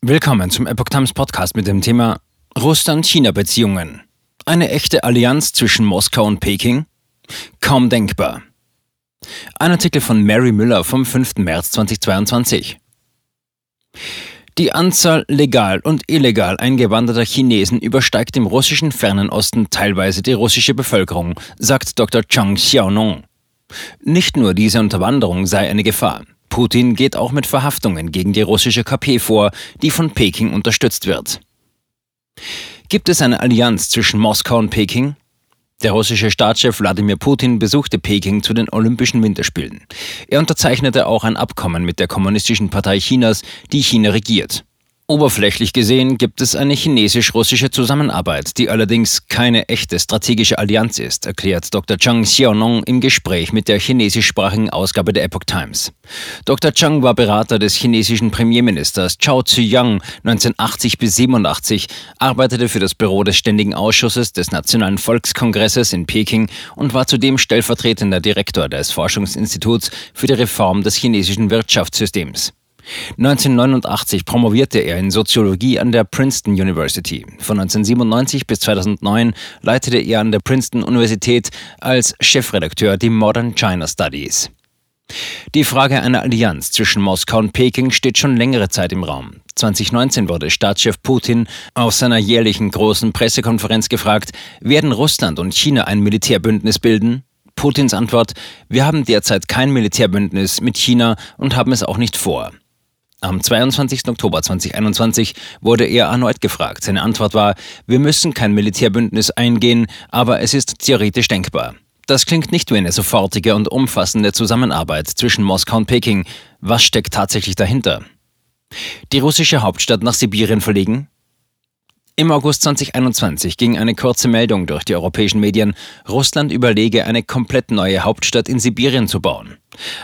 Willkommen zum Epoch Times Podcast mit dem Thema Russland-China-Beziehungen. Eine echte Allianz zwischen Moskau und Peking? Kaum denkbar. Ein Artikel von Mary Müller vom 5. März 2022. Die Anzahl legal und illegal eingewanderter Chinesen übersteigt im russischen Fernen Osten teilweise die russische Bevölkerung, sagt Dr. Chang Xiaonong. Nicht nur diese Unterwanderung sei eine Gefahr. Putin geht auch mit Verhaftungen gegen die russische KP vor, die von Peking unterstützt wird. Gibt es eine Allianz zwischen Moskau und Peking? Der russische Staatschef Wladimir Putin besuchte Peking zu den Olympischen Winterspielen. Er unterzeichnete auch ein Abkommen mit der Kommunistischen Partei Chinas, die China regiert. Oberflächlich gesehen gibt es eine chinesisch-russische Zusammenarbeit, die allerdings keine echte strategische Allianz ist, erklärt Dr. Chang Xiaonong im Gespräch mit der chinesischsprachigen Ausgabe der Epoch Times. Dr. Chang war Berater des chinesischen Premierministers Chao Ziyang 1980 bis 87, arbeitete für das Büro des Ständigen Ausschusses des Nationalen Volkskongresses in Peking und war zudem stellvertretender Direktor des Forschungsinstituts für die Reform des chinesischen Wirtschaftssystems. 1989 promovierte er in Soziologie an der Princeton University. Von 1997 bis 2009 leitete er an der Princeton Universität als Chefredakteur die Modern China Studies. Die Frage einer Allianz zwischen Moskau und Peking steht schon längere Zeit im Raum. 2019 wurde Staatschef Putin auf seiner jährlichen großen Pressekonferenz gefragt, werden Russland und China ein Militärbündnis bilden? Putins Antwort, wir haben derzeit kein Militärbündnis mit China und haben es auch nicht vor. Am 22. Oktober 2021 wurde er erneut gefragt. Seine Antwort war, wir müssen kein Militärbündnis eingehen, aber es ist theoretisch denkbar. Das klingt nicht wie eine sofortige und umfassende Zusammenarbeit zwischen Moskau und Peking. Was steckt tatsächlich dahinter? Die russische Hauptstadt nach Sibirien verlegen? Im August 2021 ging eine kurze Meldung durch die europäischen Medien, Russland überlege, eine komplett neue Hauptstadt in Sibirien zu bauen.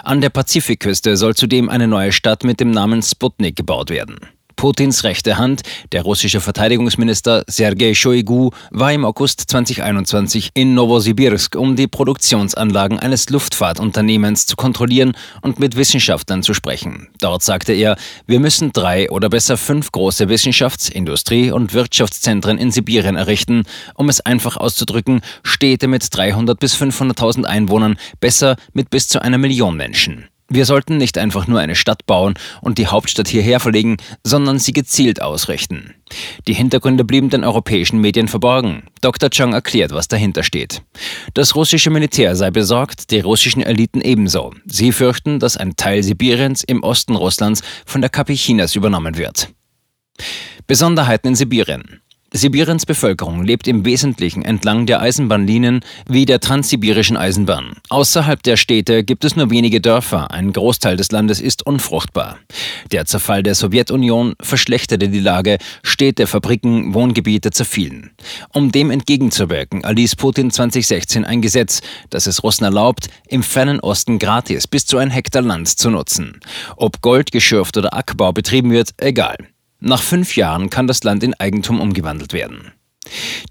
An der Pazifikküste soll zudem eine neue Stadt mit dem Namen Sputnik gebaut werden. Putins rechte Hand, der russische Verteidigungsminister Sergei Shoigu, war im August 2021 in Novosibirsk, um die Produktionsanlagen eines Luftfahrtunternehmens zu kontrollieren und mit Wissenschaftlern zu sprechen. Dort sagte er, wir müssen drei oder besser fünf große Wissenschafts-, Industrie- und Wirtschaftszentren in Sibirien errichten, um es einfach auszudrücken, Städte mit 300 bis 500.000 Einwohnern, besser mit bis zu einer Million Menschen. Wir sollten nicht einfach nur eine Stadt bauen und die Hauptstadt hierher verlegen, sondern sie gezielt ausrichten. Die Hintergründe blieben den europäischen Medien verborgen. Dr. Chang erklärt, was dahinter steht. Das russische Militär sei besorgt, die russischen Eliten ebenso. Sie fürchten, dass ein Teil Sibiriens im Osten Russlands von der KP Chinas übernommen wird. Besonderheiten in Sibirien. Sibiriens Bevölkerung lebt im Wesentlichen entlang der Eisenbahnlinien wie der Transsibirischen Eisenbahn. Außerhalb der Städte gibt es nur wenige Dörfer, ein Großteil des Landes ist unfruchtbar. Der Zerfall der Sowjetunion verschlechterte die Lage, Städte, Fabriken, Wohngebiete zerfielen. Um dem entgegenzuwirken, erließ Putin 2016 ein Gesetz, das es Russen erlaubt, im fernen Osten gratis bis zu ein Hektar Land zu nutzen. Ob Gold geschürft oder Ackerbau betrieben wird, egal. Nach fünf Jahren kann das Land in Eigentum umgewandelt werden.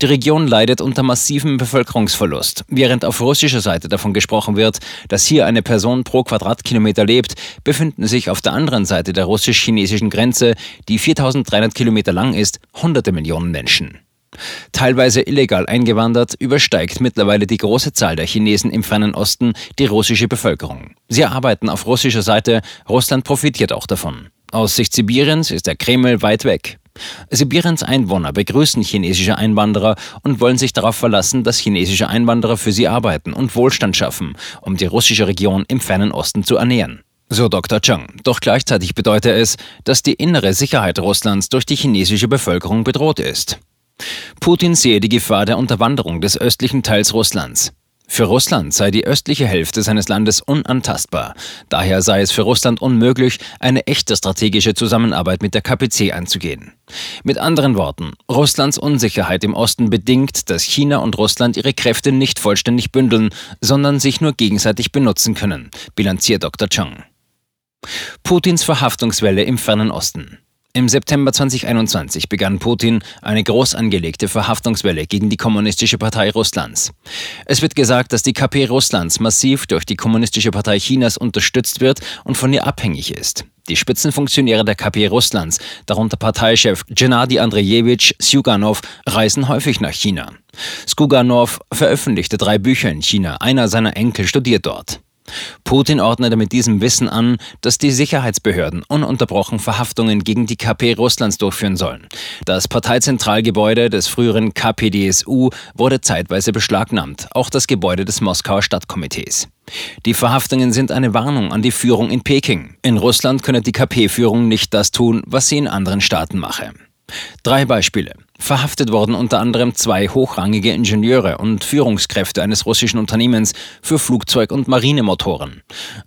Die Region leidet unter massivem Bevölkerungsverlust. Während auf russischer Seite davon gesprochen wird, dass hier eine Person pro Quadratkilometer lebt, befinden sich auf der anderen Seite der russisch-chinesischen Grenze, die 4300 Kilometer lang ist, hunderte Millionen Menschen. Teilweise illegal eingewandert, übersteigt mittlerweile die große Zahl der Chinesen im fernen Osten die russische Bevölkerung. Sie arbeiten auf russischer Seite, Russland profitiert auch davon. Aus Sicht Sibiriens ist der Kreml weit weg. Sibiriens Einwohner begrüßen chinesische Einwanderer und wollen sich darauf verlassen, dass chinesische Einwanderer für sie arbeiten und Wohlstand schaffen, um die russische Region im fernen Osten zu ernähren. So Dr. Chang. Doch gleichzeitig bedeutet es, dass die innere Sicherheit Russlands durch die chinesische Bevölkerung bedroht ist. Putin sehe die Gefahr der Unterwanderung des östlichen Teils Russlands. Für Russland sei die östliche Hälfte seines Landes unantastbar. Daher sei es für Russland unmöglich, eine echte strategische Zusammenarbeit mit der KPC einzugehen. Mit anderen Worten, Russlands Unsicherheit im Osten bedingt, dass China und Russland ihre Kräfte nicht vollständig bündeln, sondern sich nur gegenseitig benutzen können, bilanziert Dr. Chang. Putins Verhaftungswelle im fernen Osten. Im September 2021 begann Putin eine groß angelegte Verhaftungswelle gegen die Kommunistische Partei Russlands. Es wird gesagt, dass die KP Russlands massiv durch die Kommunistische Partei Chinas unterstützt wird und von ihr abhängig ist. Die Spitzenfunktionäre der KP Russlands, darunter Parteichef Gennady Andrejewitsch Sjuganov, reisen häufig nach China. Skuganov veröffentlichte drei Bücher in China, einer seiner Enkel studiert dort. Putin ordnete mit diesem Wissen an, dass die Sicherheitsbehörden ununterbrochen Verhaftungen gegen die KP Russlands durchführen sollen. Das Parteizentralgebäude des früheren KPDSU wurde zeitweise beschlagnahmt, auch das Gebäude des Moskauer Stadtkomitees. Die Verhaftungen sind eine Warnung an die Führung in Peking. In Russland könne die KP-Führung nicht das tun, was sie in anderen Staaten mache. Drei Beispiele. Verhaftet wurden unter anderem zwei hochrangige Ingenieure und Führungskräfte eines russischen Unternehmens für Flugzeug- und Marinemotoren.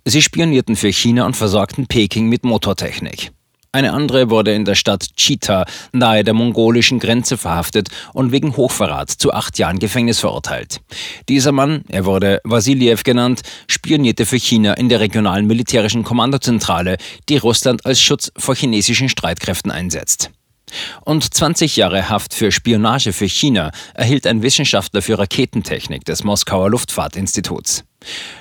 Sie spionierten für China und versorgten Peking mit Motortechnik. Eine andere wurde in der Stadt Chita nahe der mongolischen Grenze verhaftet und wegen Hochverrat zu acht Jahren Gefängnis verurteilt. Dieser Mann, er wurde Vasiliev genannt, spionierte für China in der regionalen militärischen Kommandozentrale, die Russland als Schutz vor chinesischen Streitkräften einsetzt. Und 20 Jahre Haft für Spionage für China erhielt ein Wissenschaftler für Raketentechnik des Moskauer Luftfahrtinstituts.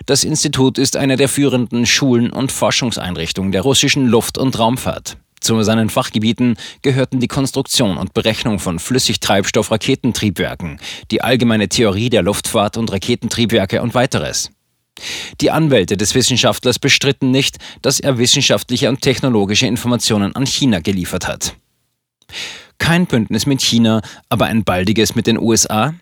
Das Institut ist eine der führenden Schulen und Forschungseinrichtungen der russischen Luft- und Raumfahrt. Zu seinen Fachgebieten gehörten die Konstruktion und Berechnung von Flüssigtreibstoff-Raketentriebwerken, die allgemeine Theorie der Luftfahrt und Raketentriebwerke und weiteres. Die Anwälte des Wissenschaftlers bestritten nicht, dass er wissenschaftliche und technologische Informationen an China geliefert hat. Kein Bündnis mit China, aber ein baldiges mit den USA?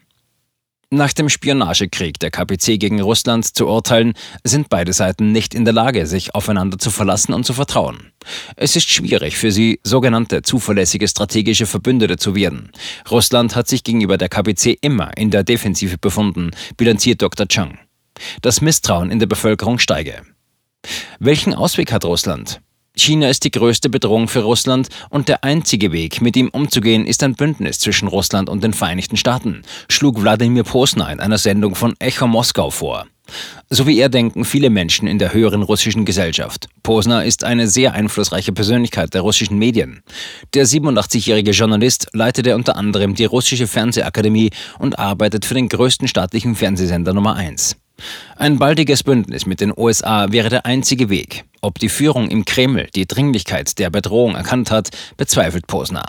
Nach dem Spionagekrieg der KPC gegen Russland zu urteilen, sind beide Seiten nicht in der Lage, sich aufeinander zu verlassen und zu vertrauen. Es ist schwierig für sie, sogenannte zuverlässige strategische Verbündete zu werden. Russland hat sich gegenüber der KPC immer in der Defensive befunden, bilanziert Dr. Chang. Das Misstrauen in der Bevölkerung steige. Welchen Ausweg hat Russland? China ist die größte Bedrohung für Russland und der einzige Weg, mit ihm umzugehen, ist ein Bündnis zwischen Russland und den Vereinigten Staaten, schlug Wladimir Posner in einer Sendung von Echo Moskau vor. So wie er denken viele Menschen in der höheren russischen Gesellschaft. Posner ist eine sehr einflussreiche Persönlichkeit der russischen Medien. Der 87-jährige Journalist leitete unter anderem die russische Fernsehakademie und arbeitet für den größten staatlichen Fernsehsender Nummer 1. Ein baldiges Bündnis mit den USA wäre der einzige Weg. Ob die Führung im Kreml die Dringlichkeit der Bedrohung erkannt hat, bezweifelt Posner.